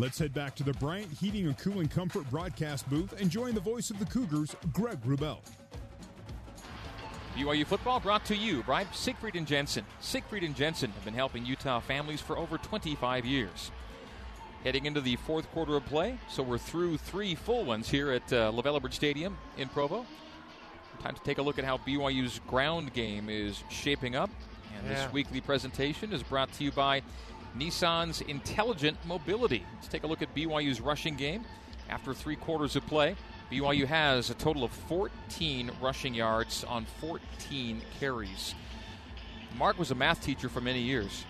Let's head back to the Bryant Heating and Cooling Comfort broadcast booth and join the voice of the Cougars, Greg Wrubell. BYU football brought to you by Siegfried and Jensen. Siegfried and Jensen have been helping Utah families for over 25 years. Heading into the fourth quarter of play, so we're through three full ones here at uh, LaVell Stadium in Provo. Time to take a look at how BYU's ground game is shaping up. And Yeah. this weekly presentation is brought to you by Nissan's Intelligent Mobility. Let's take a look at BYU's rushing game. After three quarters of play, BYU has a total of 14 rushing yards on 14 carries. Mark was a math teacher for many years.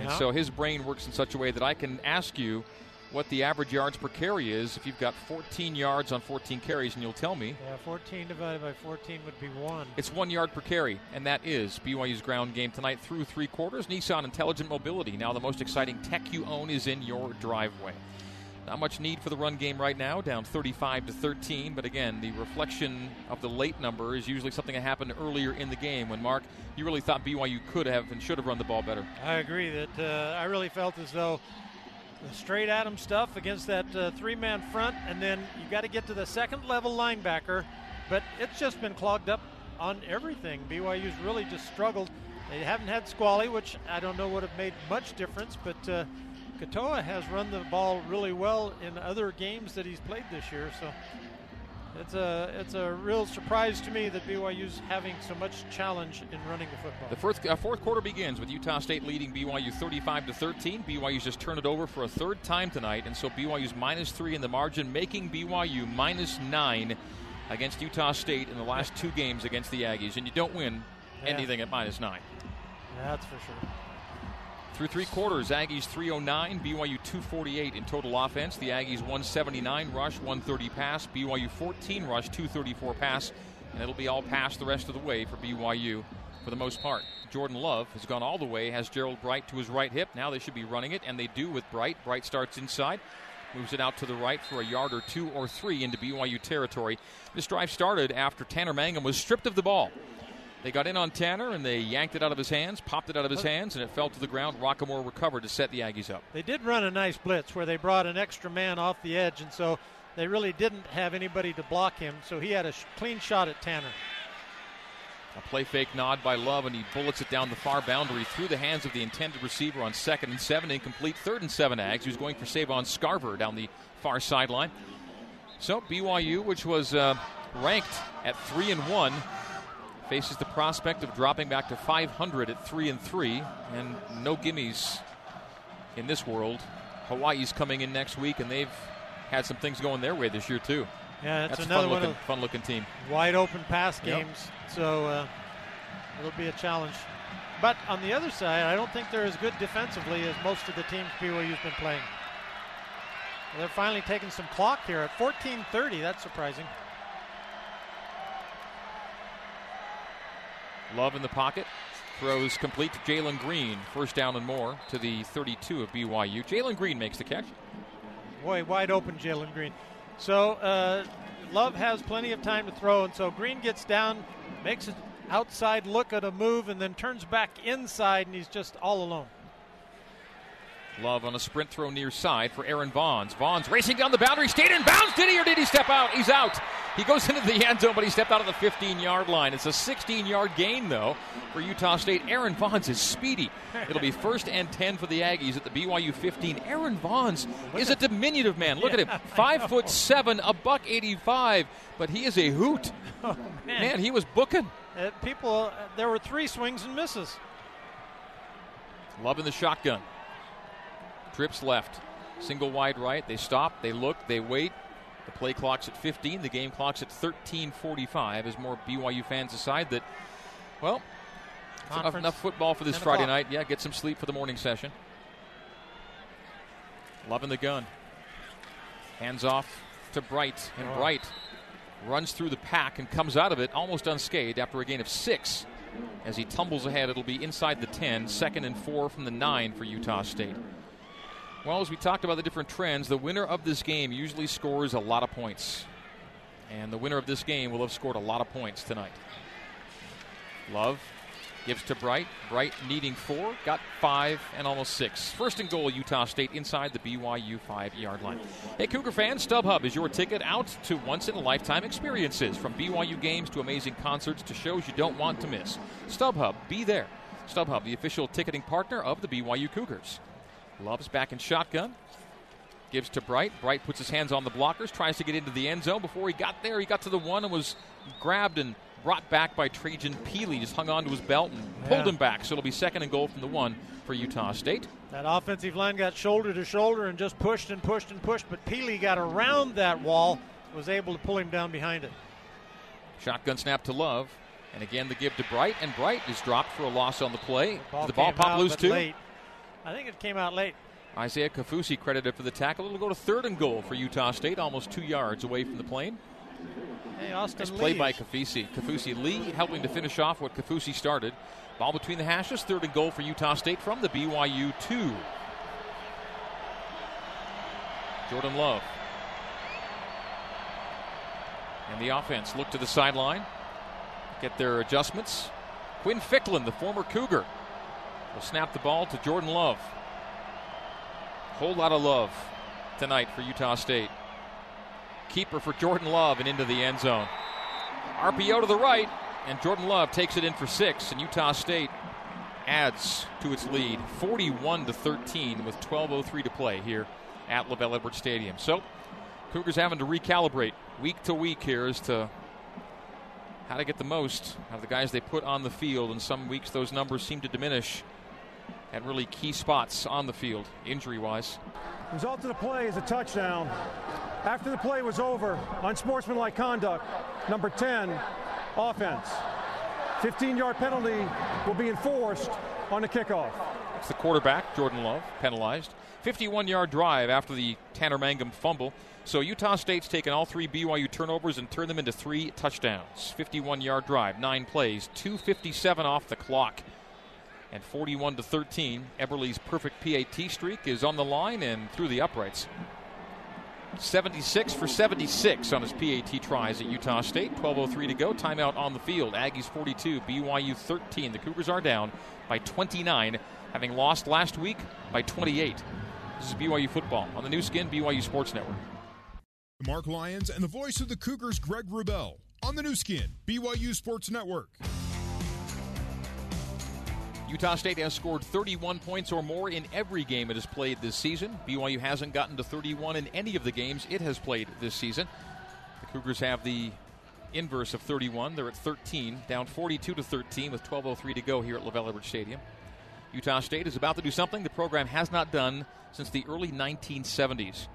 And so his brain works in such a way that I can ask you what the average yards per carry is if you've got 14 yards on 14 carries, and you'll tell me Yeah, 14 divided by 14 would be one. it's one yard per carry, and that is BYU's ground game tonight through three quarters. Nissan Intelligent Mobility. Now, the most exciting tech you own is in your driveway. Not much need for the run game right now, down 35 to 13. But again, the reflection of the late number is usually something that happened earlier in the game when Mark, you really thought BYU could have and should have run the ball better. I agree that uh, I really felt as though straight at stuff against that uh, three man front, and then you got to get to the second level linebacker. But it's just been clogged up on everything. BYU's really just struggled. They haven't had Squally, which I don't know would have made much difference, but uh, Katoa has run the ball really well in other games that he's played this year. So it's a it's a real surprise to me that BYU's having so much challenge in running the football. The fourth, uh, fourth quarter begins with Utah State leading BYU 35 to 13. BYU's just turned it over for a third time tonight, and so BYU's minus three in the margin, making BYU minus nine against Utah State in the last two games against the Aggies. And you don't win Yeah. anything at minus nine. That's for sure. Through three quarters, Aggies 309, BYU 248 in total offense. The Aggies 179 rush, 130 pass. BYU 14 rush, 234 pass. And it'll be all pass the rest of the way for BYU for the most part. Jordan Love has gone all the way, has Gerald Bright to his right hip. Now they should be running it, and they do with Bright. Bright starts inside, moves it out to the right for a yard or two or three into BYU territory. This drive started after Tanner Mangum was stripped of the ball. They got in on Tanner and they yanked it out of his hands, popped it out of his hands, and it fell to the ground. Rockamore recovered to set the Aggies up. They did run a nice blitz where they brought an extra man off the edge, and so they really didn't have anybody to block him. So he had a sh- clean shot at Tanner. A play fake nod by Love, and he bullets it down the far boundary through the hands of the intended receiver on second and seven, incomplete. Third and seven, Ags, who's going for Savon Scarver down the far sideline. So BYU, which was uh, ranked at three and one, faces the prospect of dropping back to 500 at three and three, and no gimmies in this world. Hawaii's coming in next week, and they've had some things going their way this year too. Yeah, it's That's a another fun one looking, of fun looking team. wide open pass Yep. games. So uh, it'll be a challenge. But on the other side, I don't think they're as good defensively as most of the teams BYU's been playing. They're finally taking some clock here at 14:30. That's surprising. Love in the pocket. Throws complete to Jalen Green. First down and more to the 32 of BYU. Jalen Green makes the catch. Boy, wide open, Jalen Green. So uh, Love has plenty of time to throw, and so Green gets down, makes an outside look at a move, and then turns back inside, and he's just all alone. Love on a sprint throw near side for Aaron Vaughns. Vaughns racing down the boundary, stayed in bounds. Did he or did he step out? He's out. He goes into the end zone, but he stepped out of the 15 yard line. It's a 16 yard gain, though, for Utah State. Aaron Vaughns is speedy. It'll be first and 10 for the Aggies at the BYU 15. Aaron Vaughns is a diminutive man. Look at him. Five foot seven, a buck 85, but he is a hoot. Oh, man. Man, he was booking. Uh, people, uh, there were three swings and misses. Loving the shotgun. Trips left. Single wide right. They stop. They look. They wait. The play clock's at 15. The game clock's at 13:45. As more BYU fans decide that, well, enough, enough football for this Friday o'clock. night. Yeah, get some sleep for the morning session. Loving the gun. Hands off to Bright, and Oh. Bright runs through the pack and comes out of it almost unscathed after a gain of six. As he tumbles ahead, it'll be inside the 10, second and four from the nine for Utah State. Well, as we talked about the different trends, the winner of this game usually scores a lot of points. And the winner of this game will have scored a lot of points tonight. Love Gives to Bright. Bright needing four, got five and almost six. First and goal, Utah State inside the BYU five yard line. Hey, Cougar fans, StubHub is your ticket out to once in a lifetime experiences from BYU games to amazing concerts to shows you don't want to miss. StubHub, be there. StubHub, the official ticketing partner of the BYU Cougars. Love's back in shotgun. Gives to Bright. Bright puts his hands on the blockers, tries to get into the end zone. Before he got there, he got to the one and was grabbed and brought back by Trajan Pili. Just hung on to his belt and yeah. pulled him back. So it'll be second and goal from the one for Utah State. That offensive line got shoulder to shoulder and just pushed and pushed and pushed, but Pili got around that wall, was able to pull him down behind it. Shotgun snap to Love. And again, the give to Bright, and Bright is dropped for a loss on the play. The ball, the ball pop loose too? Late. I think it came out late. Isaiah Kaufusi credited for the tackle. It'll go to third and goal for Utah State, almost two yards away from the plane. Hey, Austin nice play by Kaufusi. Kaufusi Lee helping to finish off what Kaufusi started. Ball between the hashes, third and goal for Utah State from the BYU two. Jordan Love. And the offense look to the sideline, get their adjustments. Quinn Ficklin, the former Cougar, will snap the ball to Jordan Love. Whole lot of love tonight for Utah State. Keeper for Jordan Love and into the end zone. RPO to the right, and Jordan Love takes it in for six, and Utah State adds to its lead 41 to 13 with 12.03 to play here at LaVell Edwards Stadium. So, Cougars having to recalibrate week to week here as to how to get the most out of the guys they put on the field. And some weeks those numbers seem to diminish at really key spots on the field, injury wise. Result of the play is a touchdown. After the play was over, unsportsmanlike conduct, number 10, offense. 15 yard penalty will be enforced on the kickoff. It's the quarterback, Jordan Love, penalized. 51 yard drive after the Tanner Mangum fumble. So Utah State's taken all three BYU turnovers and turned them into three touchdowns. 51 yard drive, nine plays, 257 off the clock and 41 to 13. Eberle's perfect PAT streak is on the line and through the uprights. 76 for 76 on his PAT tries at Utah State. 12:03 to go. Timeout on the field. Aggies 42, BYU 13. The Cougars are down by 29, having lost last week by 28. This is BYU football on the Nu Skin BYU Sports Network. Mark Lyons and the voice of the Cougars, Greg Wrubell, on the Nu Skin BYU Sports Network. Utah State has scored 31 points or more in every game it has played this season. BYU hasn't gotten to 31 in any of the games it has played this season. The Cougars have the inverse of 31. They're at 13, down 42 to 13 with 12:03 to go here at LaVell Edwards Stadium. Utah State is about to do something the program has not done since the early 1970s.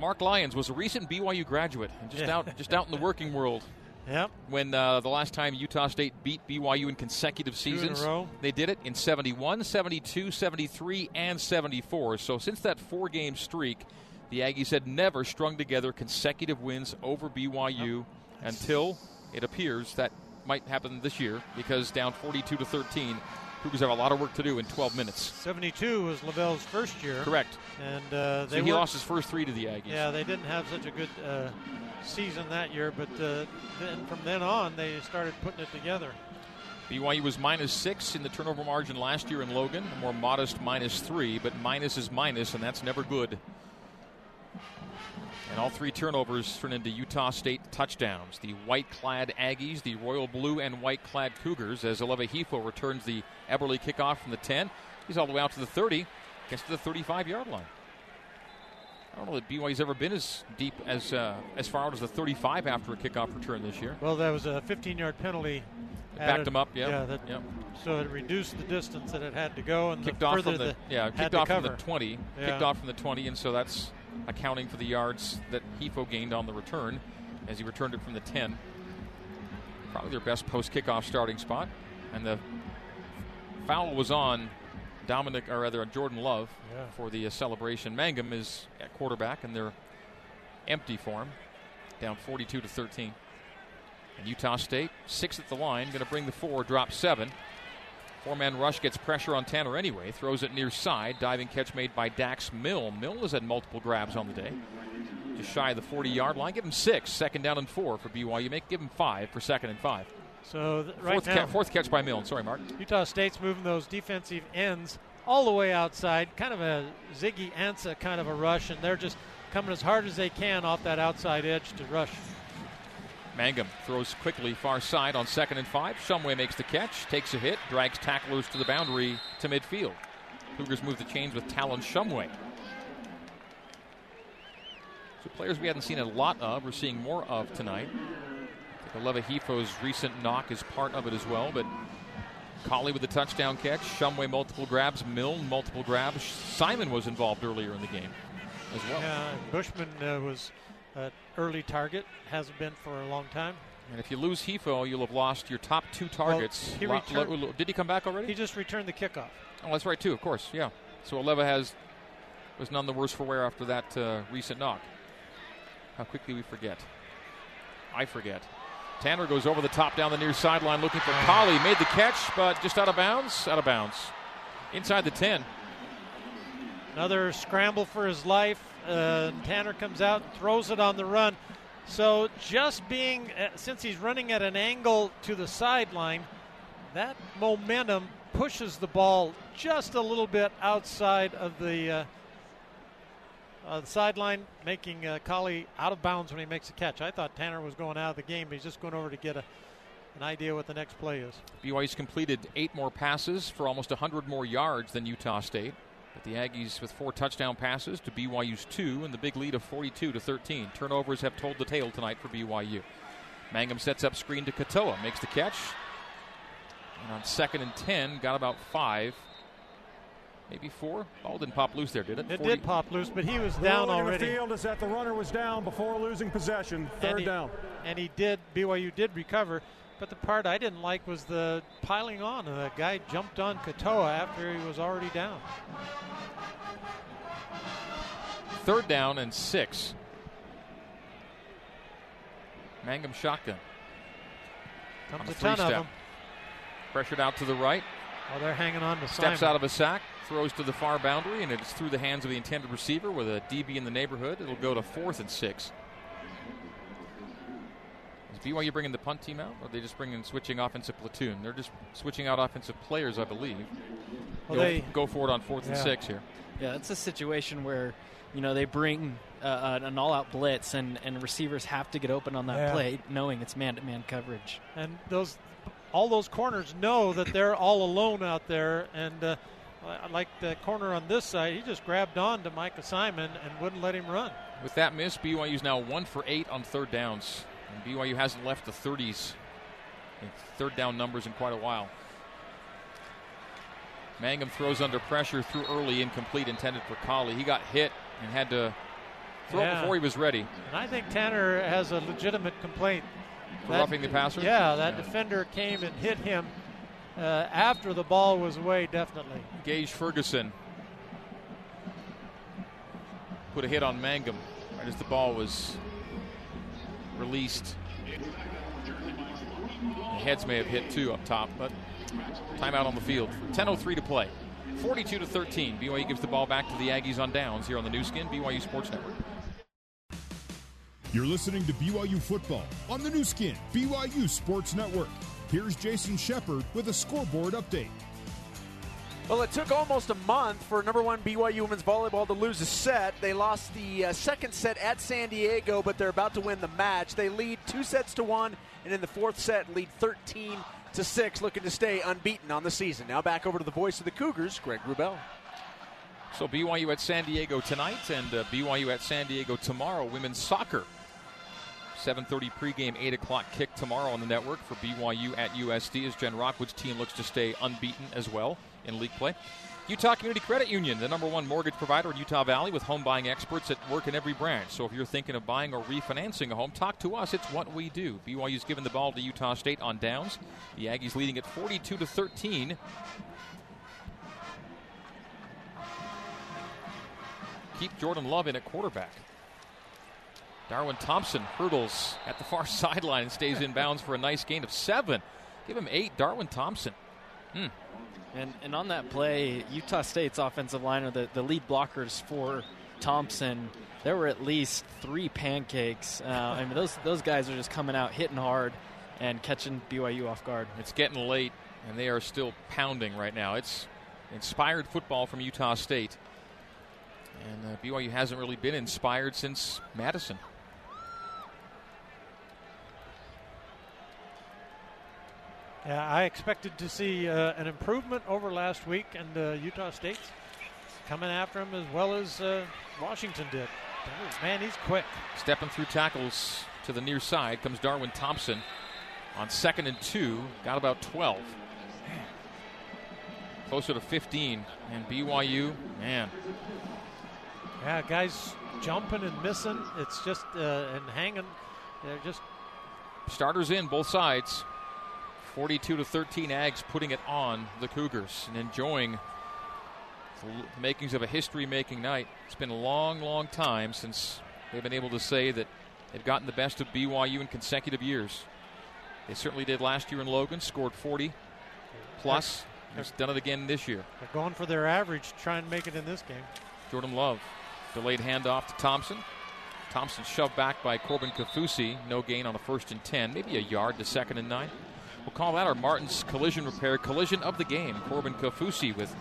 Mark Lyons was a recent BYU graduate and just yeah. out just out in the working world Yep. When uh, the last time Utah State beat BYU in consecutive seasons, in they did it in 71, 72, 73, and 74. So since that four game streak, the Aggies had never strung together consecutive wins over BYU yep. until it appears that might happen this year because down 42 to 13, Cougars have a lot of work to do in 12 minutes. 72 was LaVell's first year. Correct. And uh, so he lost his first three to the Aggies. Yeah, they didn't have such a good uh, season that year, but uh, then from then on they started putting it together. BYU was minus six in the turnover margin last year in Logan, a more modest minus three, but minus is minus, and that's never good. And all three turnovers turn into Utah State touchdowns. The white clad Aggies, the royal blue and white clad Cougars, as Aleva Hifo returns the Eberle kickoff from the 10. He's all the way out to the 30, gets to the 35 yard line. I don't know that BYU's ever been as deep as uh, as far out as the 35 after a kickoff return this year. Well, that was a 15-yard penalty. Backed them up, yeah. Yeah, that, yep. So it reduced the distance that it had to go, and kicked the off from the, the yeah kicked off from the 20, yeah. kicked off from the 20, and so that's accounting for the yards that Hifo gained on the return as he returned it from the 10. Probably their best post kickoff starting spot, and the foul was on Dominik, or rather Jordan Love, yeah. for the uh, celebration. Mangum is at quarterback, and they're empty for him, down 42 to 13. And Utah State, six at the line, going to bring the four, drop seven. Four man rush gets pressure on Tanner anyway, throws it near side. Diving catch made by Dax Milne. Milne has had multiple grabs on the day. Just shy of the 40 yard line. Give him six, second down and four for BYU. Make give him five for second and five. So th- right fourth, now, ca- fourth catch by Milne. Sorry, Mark. Utah State's moving those defensive ends all the way outside, kind of a Ziggy Ansah kind of a rush, and they're just coming as hard as they can off that outside edge to rush. Mangum throws quickly far side on second and five. Shumway makes the catch, takes a hit, drags tacklers to the boundary to midfield. Cougars move the chains with Talon Shumway. So players we hadn't seen a lot of, we're seeing more of tonight. I think Aleva Hifo's recent knock is part of it as well, but Collie with the touchdown catch, Shumway multiple grabs, Milne multiple grabs. Simon was involved earlier in the game as well. Yeah, Bushman uh, was an early target, hasn't been for a long time. And if you lose Hifo, you'll have lost your top two targets. he Lo- returned- did he come back already? He just returned the kickoff. Oh, that's right too. Of course, yeah. So Aleva has was none the worse for wear after that uh, recent knock. How quickly we forget. I forget. Tanner goes over the top down the near sideline looking for Collie. Made the catch, but just out of bounds. Out of bounds. Inside the 10. Another scramble for his life. Uh, Tanner comes out and throws it on the run. So just being, uh, since he's running at an angle to the sideline, that momentum pushes the ball just a little bit outside of the, uh, uh, the sideline, making uh, Collie out of bounds when he makes a catch. I thought Tanner was going out of the game. But he's just going over to get a, an idea what the next play is. BYU's completed eight more passes for almost 100 more yards than Utah State. But the Aggies with four touchdown passes to BYU's two and the big lead of 42 to 13. Turnovers have told the tale tonight for BYU. Mangum sets up screen to Katoa, makes the catch. And on second and 10, got about five, maybe four. Ball didn't pop loose there, did it? It 40 did pop loose, but he was down ruling already. the field is that the runner was down before losing possession. And Third he- down. And he did, BYU did recover. But the part I didn't like was the piling on. And the guy jumped on Katoa after he was already down. Third down and six. Mangum shotgun. On Comes the a ton of them. Pressured out to the right. Oh, they're hanging on to Steps Simon. out of a sack, throws to the far boundary, and it's through the hands of the intended receiver with a DB in the neighborhood. It'll go to fourth and six. Is BYU bringing the punt team out, or are they just bringing switching offensive platoon? They're just switching out offensive players, I believe. Well, go, they- go for it on fourth and Yeah. six here. Yeah, it's a situation where you know they bring uh, an all-out blitz, and and receivers have to get open on that Yeah. play, knowing it's man-to-man coverage. And those, all those corners know that they're all alone out there. And uh, I- like the corner on this side, he just grabbed on to Micah Simon and wouldn't let him run. With that miss, BYU's now one for eight on third downs. And BYU hasn't left the 30s in third down numbers in quite a while. Mangum throws under pressure, through early, incomplete, intended for Collie. He got hit and had to throw Yeah. before he was ready. And I think Tanner has a legitimate complaint. For That- roughing the passer? Yeah, that Yeah. defender came and hit him uh, after the ball was away, definitely. Gage Ferguson put a hit on Mangum right as the ball was released. The heads may have hit too up top, but timeout on the field. 10:03 to play. 42 to 13. BYU gives the ball back to the Aggies on downs here on the Nu Skin BYU Sports Network. You're listening to BYU football on the Nu Skin, BYU Sports Network. Here's Jason Shepard with a scoreboard update. Well, it took almost a month for number one BYU women's volleyball to lose a set. They lost the uh, second set at San Diego, but they're about to win the match. They lead two sets to one, and in the fourth set, lead 13 to six, looking to stay unbeaten on the season. Now back over to the voice of the Cougars, Greg Wrubell. So BYU at San Diego tonight and uh, BYU at San Diego tomorrow. Women's soccer. 7:30 pregame, 8 o'clock kick tomorrow on the network for BYU at USD as Jen Rockwood's team looks to stay unbeaten as well in league play. Utah Community Credit Union, the number one mortgage provider in Utah Valley with home buying experts at work in every branch. So if you're thinking of buying or refinancing a home, talk to us. It's what we do. BYU's given the ball to Utah State on downs. The Aggies leading at 42 to 13. Keep Jordan Love in at quarterback. Darwin Thompson hurdles at the far sideline and stays in bounds for a nice gain of seven. Give him eight, Darwin Thompson. Hmm. And and on that play, Utah State's offensive line or the, the lead blockers for Thompson, there were at least three pancakes. Uh, I mean, those those guys are just coming out hitting hard, and catching BYU off guard. It's getting late, and they are still pounding right now. It's inspired football from Utah State. And uh, BYU hasn't really been inspired since Madison. Yeah, I expected to see uh, an improvement over last week, and uh, Utah State's coming after him as well as uh, Washington did. Man, he's quick. Stepping through tackles to the near side comes Darwin Thompson on second and two. Got about 12. Closer to 15. And BYU, man. Yeah, guys jumping and missing. It's just, uh, and hanging. They're just. Starters in both sides. 42 to 13 Ags putting it on the Cougars and enjoying the makings of a history making night. It's been a long, long time since they've been able to say that they've gotten the best of BYU in consecutive years. They certainly did last year in Logan, scored 40 plus. They've done it again this year. They're going for their average, trying to make it in this game. Jordan Love, delayed handoff to Thompson. Thompson shoved back by Corbin Kaufusi. No gain on a first and 10, maybe a yard to second and nine. We'll call that our Martin's collision repair collision of the game. Corbin Kaufusi with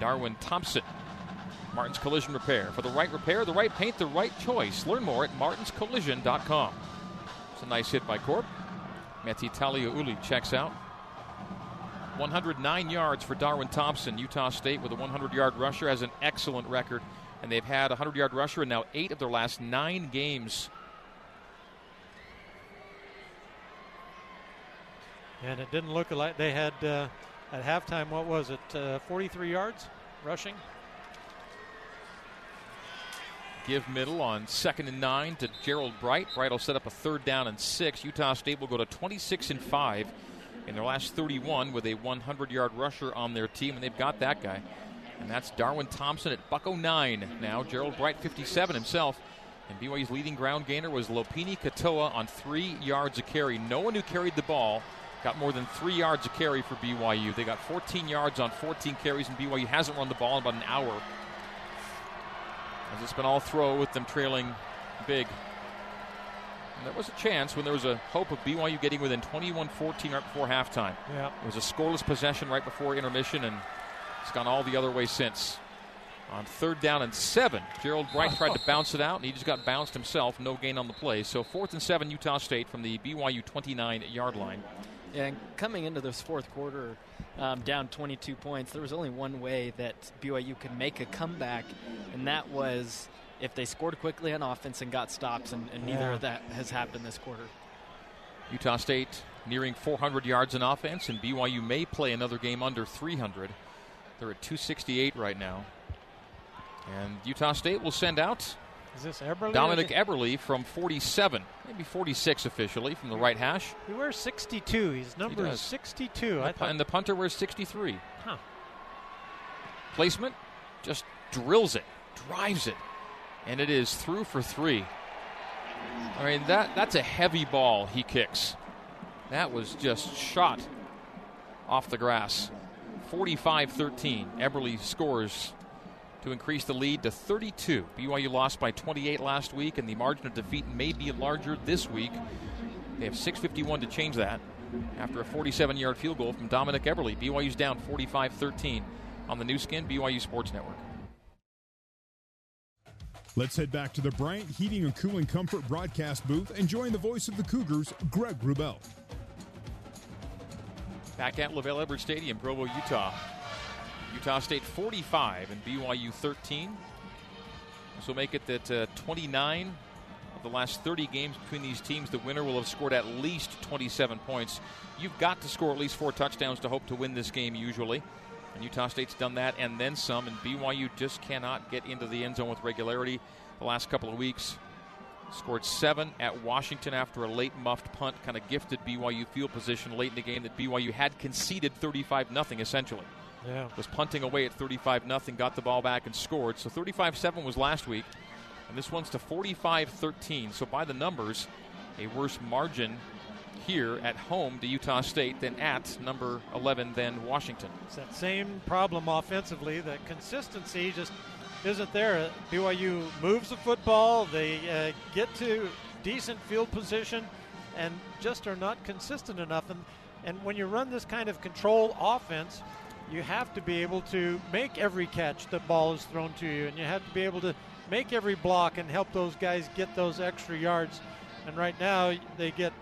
Darwin Thompson. Martin's Collision Repair. For the right repair, the right paint, the right choice. Learn more at martinscollision.com. It's a nice hit by Corb. Meti Taliauli checks out. 109 yards for Darwin Thompson. Utah State with a 100 yard rusher has an excellent record. And they've had a 100 yard rusher in now eight of their last nine games And it didn't look like they had uh, at halftime, what was it, uh, 43 yards rushing? Give middle on second and nine to Gerald Bright. Bright will set up a third down and six. Utah State will go to 26 and five in their last 31 with a 100 yard rusher on their team, and they've got that guy. And that's Darwin Thompson at Bucko 9 now. Gerald Bright 57 himself. And BYU's leading ground gainer was Lopini Katoa on three yards of carry. No one who carried the ball got more than three yards of carry for BYU. They got 14 yards on 14 carries, and BYU hasn't run the ball in about an hour. As it's been all throw with them trailing big. And there was a chance when there was a hope of BYU getting within 21 14 right before halftime. Yeah. It was a scoreless possession right before intermission, and it's gone all the other way since. On third down and seven, Gerald Bright tried to bounce it out, and he just got bounced himself. No gain on the play. So fourth and seven, Utah State from the BYU 29 yard line. And coming into this fourth quarter, um, down 22 points, there was only one way that BYU could make a comeback, and that was if they scored quickly on offense and got stops, and, and neither Yeah. of that has happened this quarter. Utah State nearing 400 yards in offense, and BYU may play another game under 300. They're at 268 right now. And Utah State will send out Is this Eberle? Dominik Eberle from 47, maybe 46 officially from the right hash. He wears 62. He's number does. 62. I The and the punter wears 63. huh. Placement just drills it, drives it, and it is through for three. I mean that that's a heavy ball he kicks. That was just shot off the grass. 45-13. Eberle scores to increase the lead to 32. BYU lost by 28 last week, and the margin of defeat may be larger this week. They have 6:51 to change that after a 47-yard field goal from Dominik Eberle. BYU's down 45-13 on the Nu Skin BYU Sports Network. Let's head back to the Bryant Heating and Cooling Comfort broadcast booth and join the voice of the Cougars, Greg Wrubell. Back at LaVell Edwards Stadium, Provo, Utah. Utah State 45 and BYU 13. This will make it that uh, 29 of the last 30 games between these teams, the winner will have scored at least 27 points. You've got to score at least four touchdowns to hope to win this game, usually. And Utah State's done that and then some, and BYU just cannot get into the end zone with regularity the last couple of weeks. Scored seven at Washington after a late muffed punt, kind of gifted BYU field position late in the game that BYU had conceded 35 0 essentially. Yeah. Was punting away at 35 nothing, got the ball back and scored. So 35 7 was last week, and this one's to 45 13. So by the numbers, a worse margin here at home to Utah State than at number 11 than Washington. It's that same problem offensively. The consistency just isn't there. BYU moves the football. They uh, get to decent field position, and just are not consistent enough. And, and when you run this kind of control offense, you have to be able to make every catch that ball is thrown to you, and you have to be able to make every block and help those guys get those extra yards. And right now, they get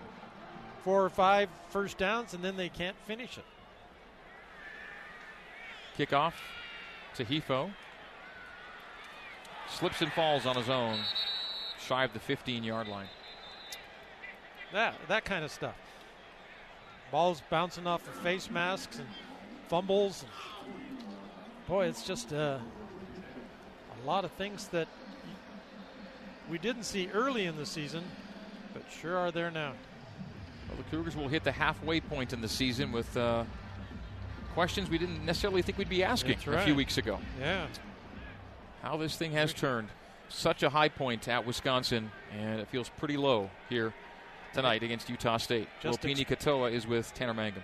four or five first downs, and then they can't finish it. Kickoff to Hifo. Slips and falls on his own, shy of the 15 yard line. That, that kind of stuff. Balls bouncing off of face masks and fumbles. Boy, it's just uh, a lot of things that we didn't see early in the season, but sure are there now. Well, the Cougars will hit the halfway point in the season with uh, questions we didn't necessarily think we'd be asking right. a few weeks ago. Yeah. How this thing has turned. Such a high point at Wisconsin, and it feels pretty low here tonight against Utah State. Just Lopini ex- Katoa is with Tanner Mangum.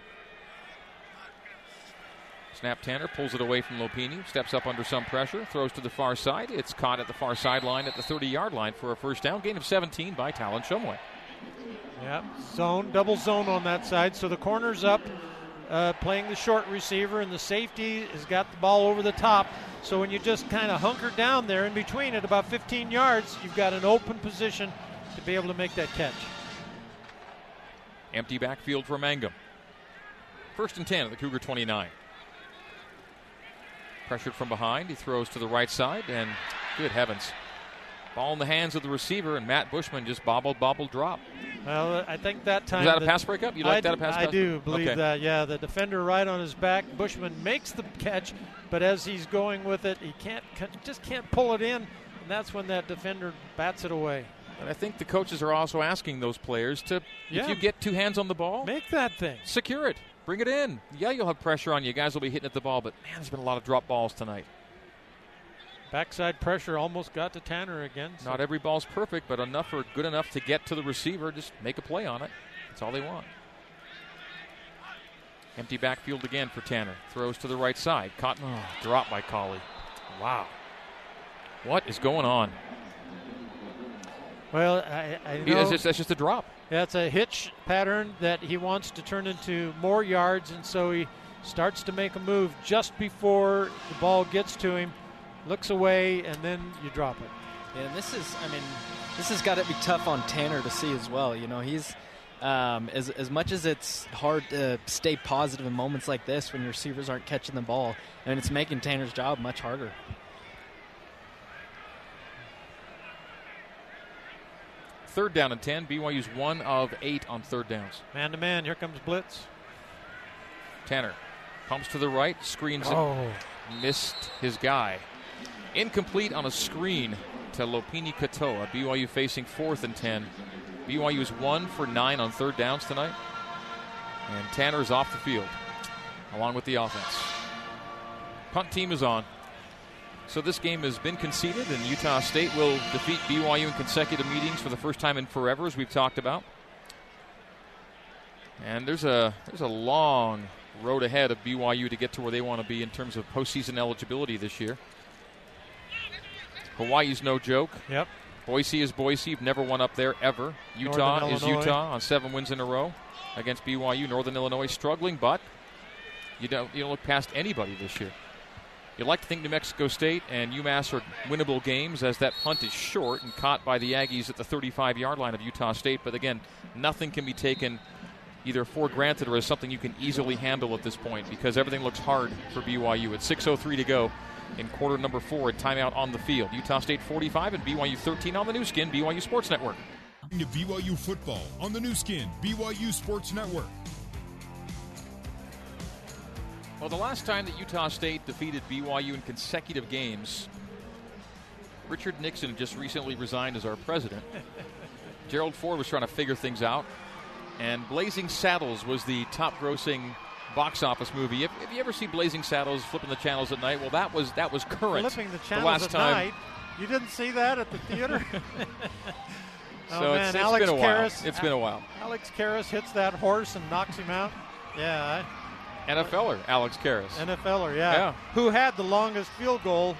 Snap Tanner pulls it away from Lopini, steps up under some pressure, throws to the far side. It's caught at the far sideline at the 30 yard line for a first down. Gain of 17 by Talon Shumway. Yeah, zone, double zone on that side. So the corner's up, uh, playing the short receiver, and the safety has got the ball over the top. So when you just kind of hunker down there in between at about 15 yards, you've got an open position to be able to make that catch. Empty backfield for Mangum. First and 10 at the Cougar 29. Pressured from behind. He throws to the right side, and good heavens. Ball in the hands of the receiver, and Matt Bushman just bobbled, bobbled, drop. Well, I think that time. Was that a pass breakup? You like I, that a pass breakup? I pass do believe Okay. that. Yeah, the defender right on his back. Bushman makes the catch, but as he's going with it, he can't just can't pull it in, and that's when that defender bats it away. And I think the coaches are also asking those players to, Yeah. if you get two hands on the ball, Make that thing. secure it. Bring it in. Yeah, you'll have pressure on you. Guys will be hitting at the ball, but man, there's been a lot of drop balls tonight. Backside pressure almost got to Tanner again. so- Not every ball's perfect, but enough or good enough to get to the receiver. Just make a play on it. That's all they want. Empty backfield again for Tanner. Throws to the right side. Caught. Oh, dropped by Collie. Wow. What is going on? Well, I, I know That's just, that's just a drop. That's a hitch pattern that he wants to turn into more yards, and so he starts to make a move just before the ball gets to him, looks away, and then you drop it. Yeah, and this is, I mean, this has got to be tough on Tanner to see as well. You know, he's um, as as much as it's hard to stay positive in moments like this when your receivers aren't catching the ball, I and it's making Tanner's job much harder. Third down and 10. BYU's one of eight on third downs. Man to man, here comes blitz. Tanner pumps to the right, screens it. Oh, missed his guy. Incomplete on a screen to Lopini Katoa. BYU facing fourth and 10. BYU is one for nine on third downs tonight. And Tanner is off the field along with the offense. Punt team is on. So this game has been conceded, and Utah State will defeat BYU in consecutive meetings for the first time in forever, as we've talked about. And there's a there's a long road ahead of BYU to get to where they want to be in terms of postseason eligibility this year. Hawaii's no joke. yep. Boise is Boise. You've never won up there ever. Utah is. Utah on seven wins in a row against BYU. Northern Illinois struggling, but you don't you don't look past anybody this year. You like to think New Mexico State and UMass are winnable games as that punt is short and caught by the Aggies at the 35 yard line of Utah State. But again, nothing can be taken either for granted or as something you can easily handle at this point because everything looks hard for BYU. At 6.03 to go in quarter number four, a timeout on the field. Utah State 45 and BYU 13 on the Nu Skin, BYU Sports Network. To BYU football on the Nu Skin, BYU Sports Network. Well, the last time that Utah State defeated BYU in consecutive games, Richard Nixon just recently resigned as our president. Gerald Ford was trying to figure things out, and Blazing Saddles was the top grossing box office movie. If, if you ever see Blazing Saddles flipping the channels at night, well, that was that was current. Flipping the channels last at time. night. You didn't see that at the theater? So oh, it's, man, it's Alex been a while. Karras, It's been a while. Alex Karras hits that horse and knocks him out. Yeah, NFLer Alex Karras. NFLer, yeah. Yeah. Who had the longest field goal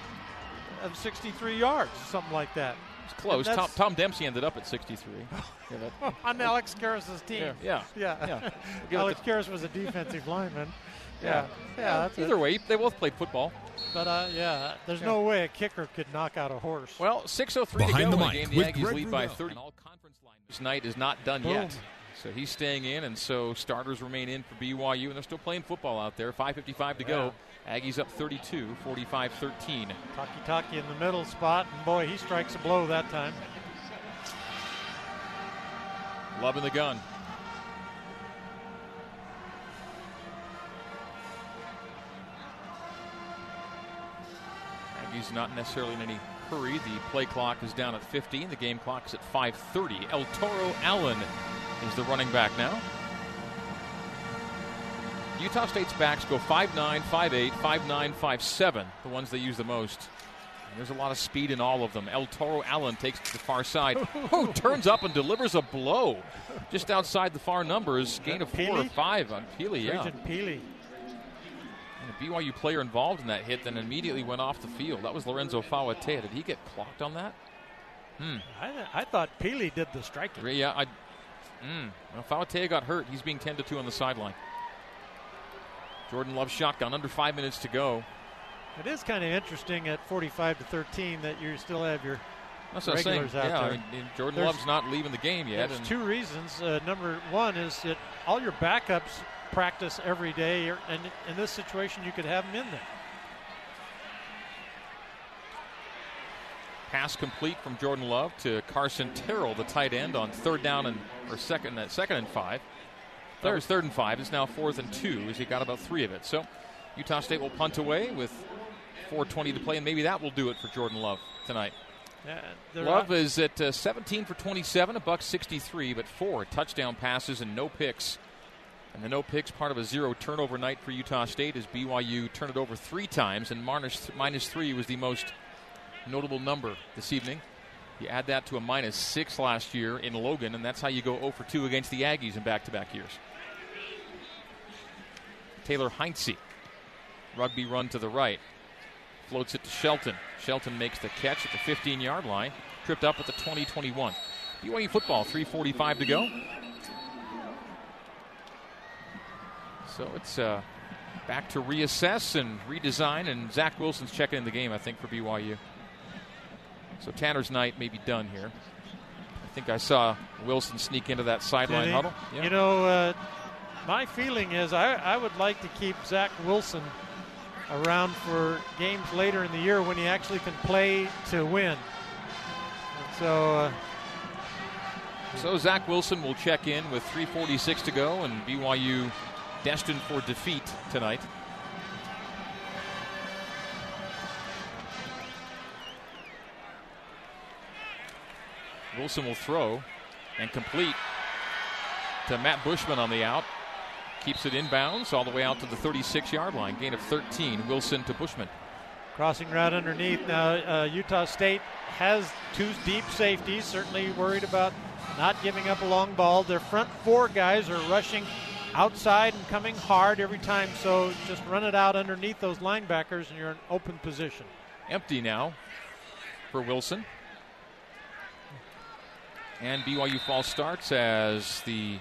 of 63 yards, something like that. It's close. Tom, Tom, Dempsey ended up at 63. yeah, On Alex Karras's team. Yeah. Yeah. yeah. yeah. Alex Karras was a defensive lineman. Yeah. Yeah. yeah either way, they both played football. But uh, yeah, there's no way a kicker could knock out a horse. Well, 6:03 to go in the game. The Aggies Greg lead by 30. All conference line this night is not done Boom. yet. So he's staying in, and so starters remain in for BYU, and they're still playing football out there. 5:55 to yeah. go. Aggies up 32, 45 13. Takitaki in the middle spot, and boy, he strikes a blow that time. Loving the gun. Aggies not necessarily in any hurry. The play clock is down at 15. The game clock is at 5:30. El Toro Allen is the running back now. Utah State's backs go 5'9, 5'8, 5'9, 5'7, the ones they use the most. And there's a lot of speed in all of them. El Toro Allen takes to the far side. Who turns up and delivers a blow just outside the far numbers. Gain of four or five on Pili. Yeah. Pili. And a BYU player involved in that hit then immediately went off the field. That was Lorenzo Fauatea. Did he get clocked on that? Hmm. I, I thought Pili did the striking. Yeah, I. Mm, well, Fauatea got hurt. He's being tended to 2 on the sideline. Jordan Love shotgun, under five minutes to go. It is kind of interesting at 45 to 13 that you still have your That's regulars out yeah, there. I mean, Jordan there's, Love's not leaving the game yet. There's two reasons. Uh, number one is that all your backups practice every day, and in this situation, you could have them in there. Pass complete from Jordan Love to Carson Terrell, the tight end, on third down and or second, uh, second and five. Was third and five. It's now fourth and two as he got about three of it. So Utah State will punt away with 4.20 to play, and maybe that will do it for Jordan Love tonight. Yeah, Love is at uh, 17 for 27, a buck 63, but four touchdown passes and no picks. And the no picks part of a zero turnover night for Utah State as BYU turned it over three times, and minus, minus three was the most notable number this evening. You add that to a minus six last year in Logan, and that's how you go 0 for 2 against the Aggies in back to back years. Taylor Heinze. Rugby run to the right. Floats it to Shelton. Shelton makes the catch at the 15 yard line. Tripped up at the 2021. BYU football, 3.45 to go. So it's uh, back to reassess and redesign, and Zach Wilson's checking in the game, I think, for BYU. So Tanner's night may be done here. I think I saw Wilson sneak into that sideline huddle. Yeah. You know, uh, my feeling is I, I would like to keep Zach Wilson around for games later in the year when he actually can play to win. And so. Uh, so Zach Wilson will check in with 3:46 to go, and BYU destined for defeat tonight. Wilson will throw and complete to Matt Bushman on the out. Keeps it inbounds all the way out to the 36 yard line. Gain of 13. Wilson to Bushman. Crossing route underneath. Now, uh, Utah State has two deep safeties, certainly worried about not giving up a long ball. Their front four guys are rushing outside and coming hard every time, so just run it out underneath those linebackers and you're in open position. Empty now for Wilson. And BYU false starts as the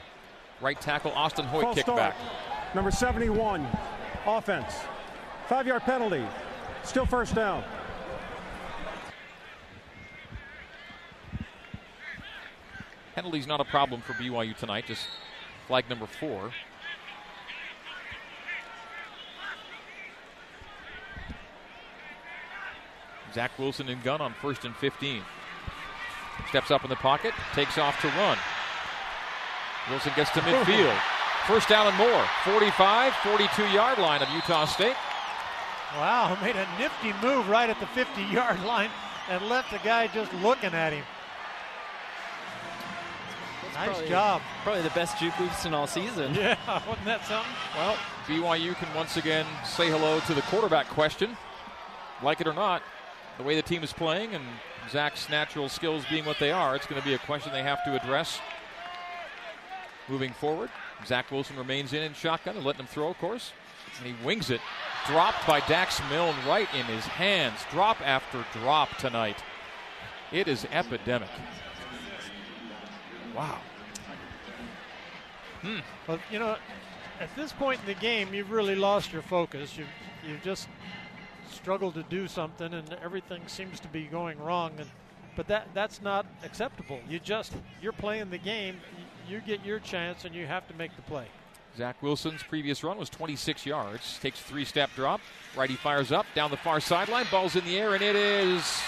right tackle Austin Hoyt false kicked start. back. Number 71, offense. Five yard penalty. Still first down. Penalty's not a problem for BYU tonight, just flag number four. Zach Wilson and gun on first and 15. Steps up in the pocket, takes off to run. Wilson gets to midfield. First down and more. 45, 42 yard line of Utah State. Wow, made a nifty move right at the 50 yard line and left the guy just looking at him. That's nice probably, job. Probably the best juke we've seen all season. Yeah, wasn't that something? Well, BYU can once again say hello to the quarterback question. Like it or not, the way the team is playing and Zach's natural skills being what they are, it's going to be a question they have to address moving forward. Zach Wilson remains in in shotgun and letting him throw, of course. And he wings it. Dropped by Dax Milne right in his hands. Drop after drop tonight. It is epidemic. Wow. Hmm. Well, you know, at this point in the game, you've really lost your focus. You've, you've just struggled to do something, and everything seems to be going wrong. And but that that's not acceptable. You just you're playing the game. You get your chance, and you have to make the play. Zach Wilson's previous run was 26 yards. Takes a three-step drop. Righty fires up down the far sideline. Ball's in the air, and it is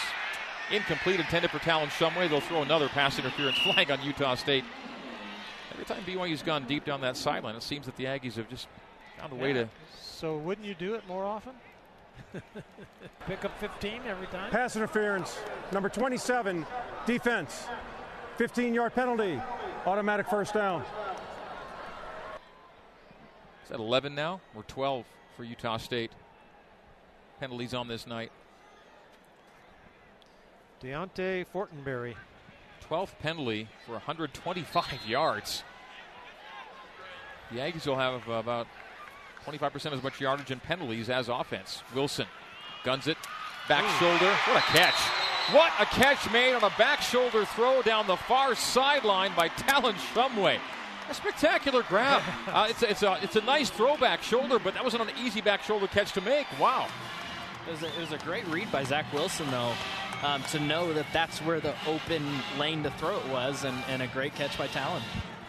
incomplete. Intended for Talon Shumway. They'll throw another pass interference flag on Utah State. Every time BYU's gone deep down that sideline, it seems that the Aggies have just found a yeah. way to. So wouldn't you do it more often? Pick up 15 every time. Pass interference. Number 27, defense. 15 yard penalty. Automatic first down. Is that 11 now? Or 12 for Utah State? Penalties on this night. Deontay Fortenberry. 12th penalty for 125 yards. The Aggies will have about 25% as much yardage and penalties as offense. Wilson guns it, back Ooh. shoulder. What a catch! What a catch made on a back shoulder throw down the far sideline by Talon Shumway. A spectacular grab. uh, it's, a, it's, a, it's a nice throwback shoulder, but that wasn't an easy back shoulder catch to make. Wow. It was a, it was a great read by Zach Wilson, though, um, to know that that's where the open lane to throw it was, and, and a great catch by Talon.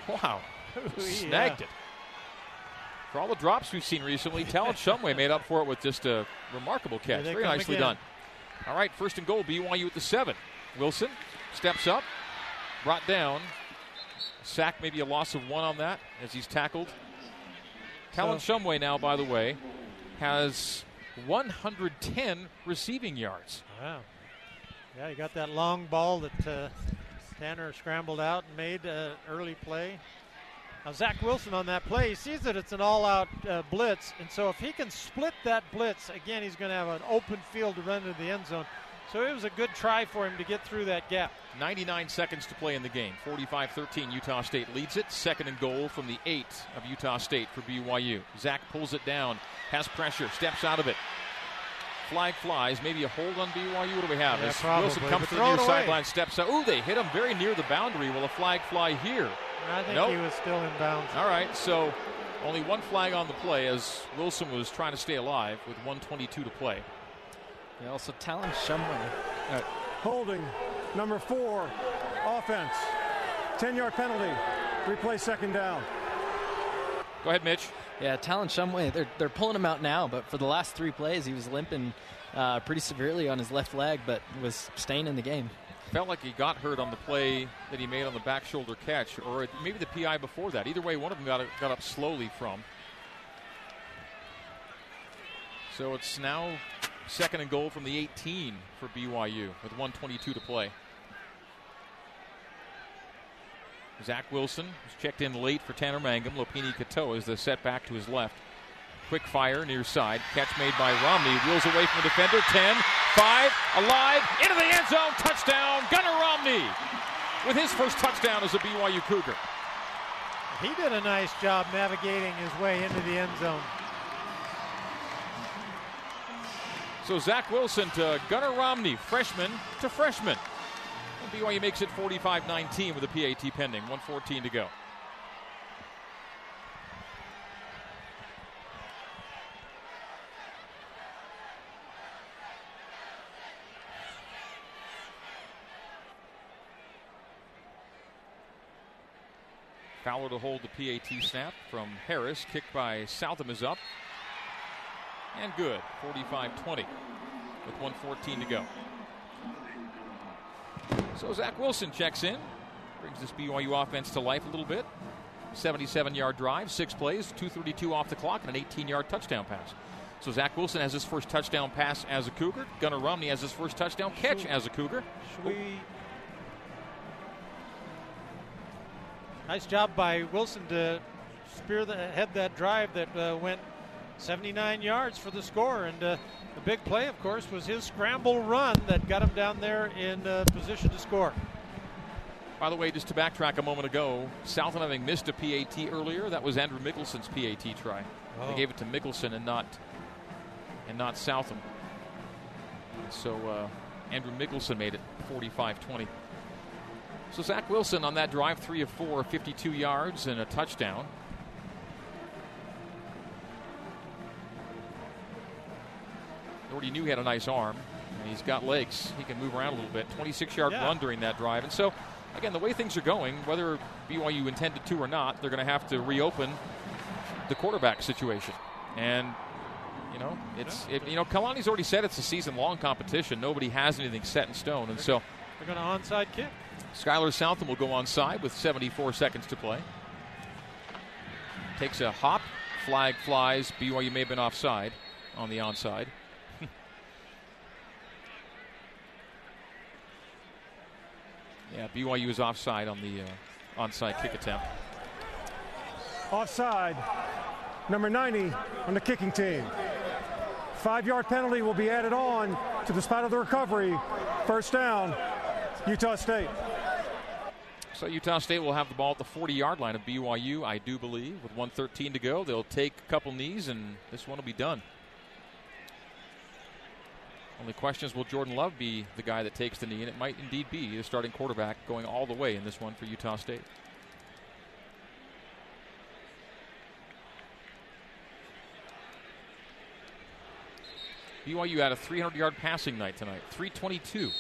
Wow. Snagged yeah. it for all the drops we've seen recently, Talon Shumway made up for it with just a remarkable catch. Very nicely again. done. All right, first and goal, BYU at the seven. Wilson steps up, brought down. Sack, maybe a loss of one on that as he's tackled. Talon so, Shumway now, by the way, has 110 receiving yards. Wow. Yeah, you got that long ball that uh, Tanner scrambled out and made an early play. Now, Zach Wilson on that play, he sees that it's an all out uh, blitz, and so if he can split that blitz, again, he's going to have an open field to run into the end zone. So it was a good try for him to get through that gap. 99 seconds to play in the game. 45 13, Utah State leads it. Second and goal from the eight of Utah State for BYU. Zach pulls it down, has pressure, steps out of it. Flag flies, maybe a hold on BYU. What do we have? Yeah, probably, Wilson comes to the near sideline, steps out. Ooh, they hit him very near the boundary. Will a flag fly here? I think nope. he was still in bounds. All right, so only one flag on the play as Wilson was trying to stay alive with 122 to play. Yeah, also Talon Shumway. Uh, holding number four, offense. 10 yard penalty. Replay second down. Go ahead, Mitch. Yeah, Talon Shumway, they're, they're pulling him out now, but for the last three plays, he was limping uh, pretty severely on his left leg, but was staying in the game felt like he got hurt on the play that he made on the back shoulder catch, or maybe the PI before that. Either way, one of them got, got up slowly from. So it's now second and goal from the 18 for BYU with 122 to play. Zach Wilson was checked in late for Tanner Mangum. Lopini Katoa is the setback to his left. Quick fire near side. Catch made by Romney. Wheels away from the defender. 10, 5, alive, into the end zone. Touchdown, Gunnar Romney with his first touchdown as a BYU Cougar. He did a nice job navigating his way into the end zone. So Zach Wilson to Gunnar Romney, freshman to freshman. And BYU makes it 45 19 with a PAT pending, 114 to go. To hold the PAT snap from Harris. Kick by Southam is up. And good. 45 20 with 114 to go. So Zach Wilson checks in. Brings this BYU offense to life a little bit. 77 yard drive, six plays, 232 off the clock, and an 18 yard touchdown pass. So Zach Wilson has his first touchdown pass as a Cougar. Gunnar Romney has his first touchdown catch as a Cougar. Should we Nice job by Wilson to spear the, head that drive that uh, went 79 yards for the score. And uh, the big play, of course, was his scramble run that got him down there in uh, position to score. By the way, just to backtrack a moment ago, Southam having missed a PAT earlier, that was Andrew Mickelson's PAT try. Oh. They gave it to Mickelson and not and not Southam. So uh, Andrew Mickelson made it 45 20. So Zach Wilson on that drive, 3 of 4, 52 yards and a touchdown. already knew he had a nice arm, and he's got legs. He can move around a little bit. 26 yard Yeah. run during that drive. And so, again, the way things are going, whether BYU intended to or not, they're going to have to reopen the quarterback situation. And, you know, it's, it, you know, Kalani's already said it's a season long competition. Nobody has anything set in stone. And so, They're going to onside kick. Skyler Southam will go on side with 74 seconds to play. Takes a hop, flag flies. BYU may have been offside on the onside. yeah, BYU is offside on the uh, onside kick attempt. Offside, number 90 on the kicking team. Five yard penalty will be added on to the spot of the recovery. First down, Utah State. So Utah State will have the ball at the 40 yard line of BYU, I do believe. With 113 to go, they'll take a couple knees, and this one will be done. Only question is will Jordan Love be the guy that takes the knee? And it might indeed be the starting quarterback going all the way in this one for Utah State. BYU had a 300 yard passing night tonight, 322.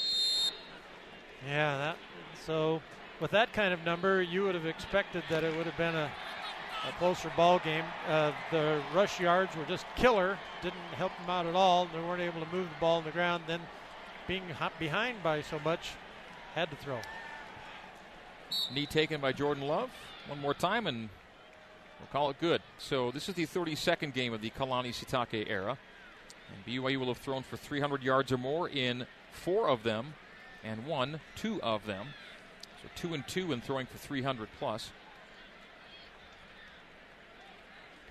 Yeah, that. So, with that kind of number, you would have expected that it would have been a, a closer ball game. Uh, the rush yards were just killer. Didn't help them out at all. They weren't able to move the ball on the ground. Then, being behind by so much, had to throw. Knee taken by Jordan Love. One more time, and we'll call it good. So this is the 32nd game of the Kalani Sitake era. And BYU will have thrown for 300 yards or more in four of them, and won two of them. So two and two and throwing for 300 plus.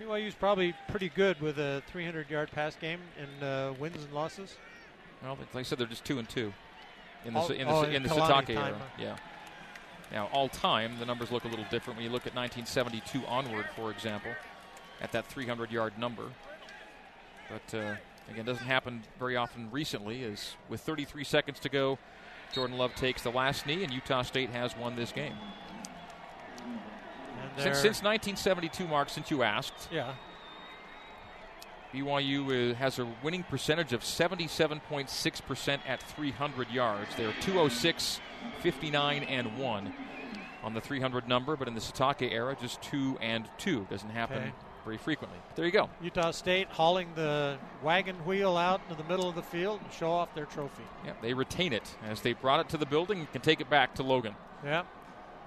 BYU's probably pretty good with a 300-yard pass game in uh, wins and losses. Well, like I said, they're just two and two in the All- in the, oh, in the time, era. huh? Yeah. Now, all time, the numbers look a little different when you look at 1972 onward, for example, at that 300-yard number. But uh, again, doesn't happen very often recently. As with 33 seconds to go, Jordan Love takes the last knee, and Utah State has won this game. Since, since 1972, Mark, since you asked, yeah, BYU uh, has a winning percentage of 77.6% at 300 yards. They're 206, 59, and 1 on the 300 number, but in the Sitake era, just 2 and 2. Doesn't happen Okay. Very frequently. But there you go. Utah State hauling the wagon wheel out into the middle of the field and show off their trophy. Yeah, they retain it as they brought it to the building and can take it back to Logan. Yeah.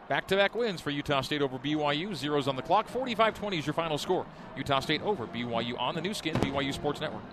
Back to back wins for Utah State over BYU. Zeros on the clock. 45 20 is your final score. Utah State over BYU on the Nu Skin, BYU Sports Network.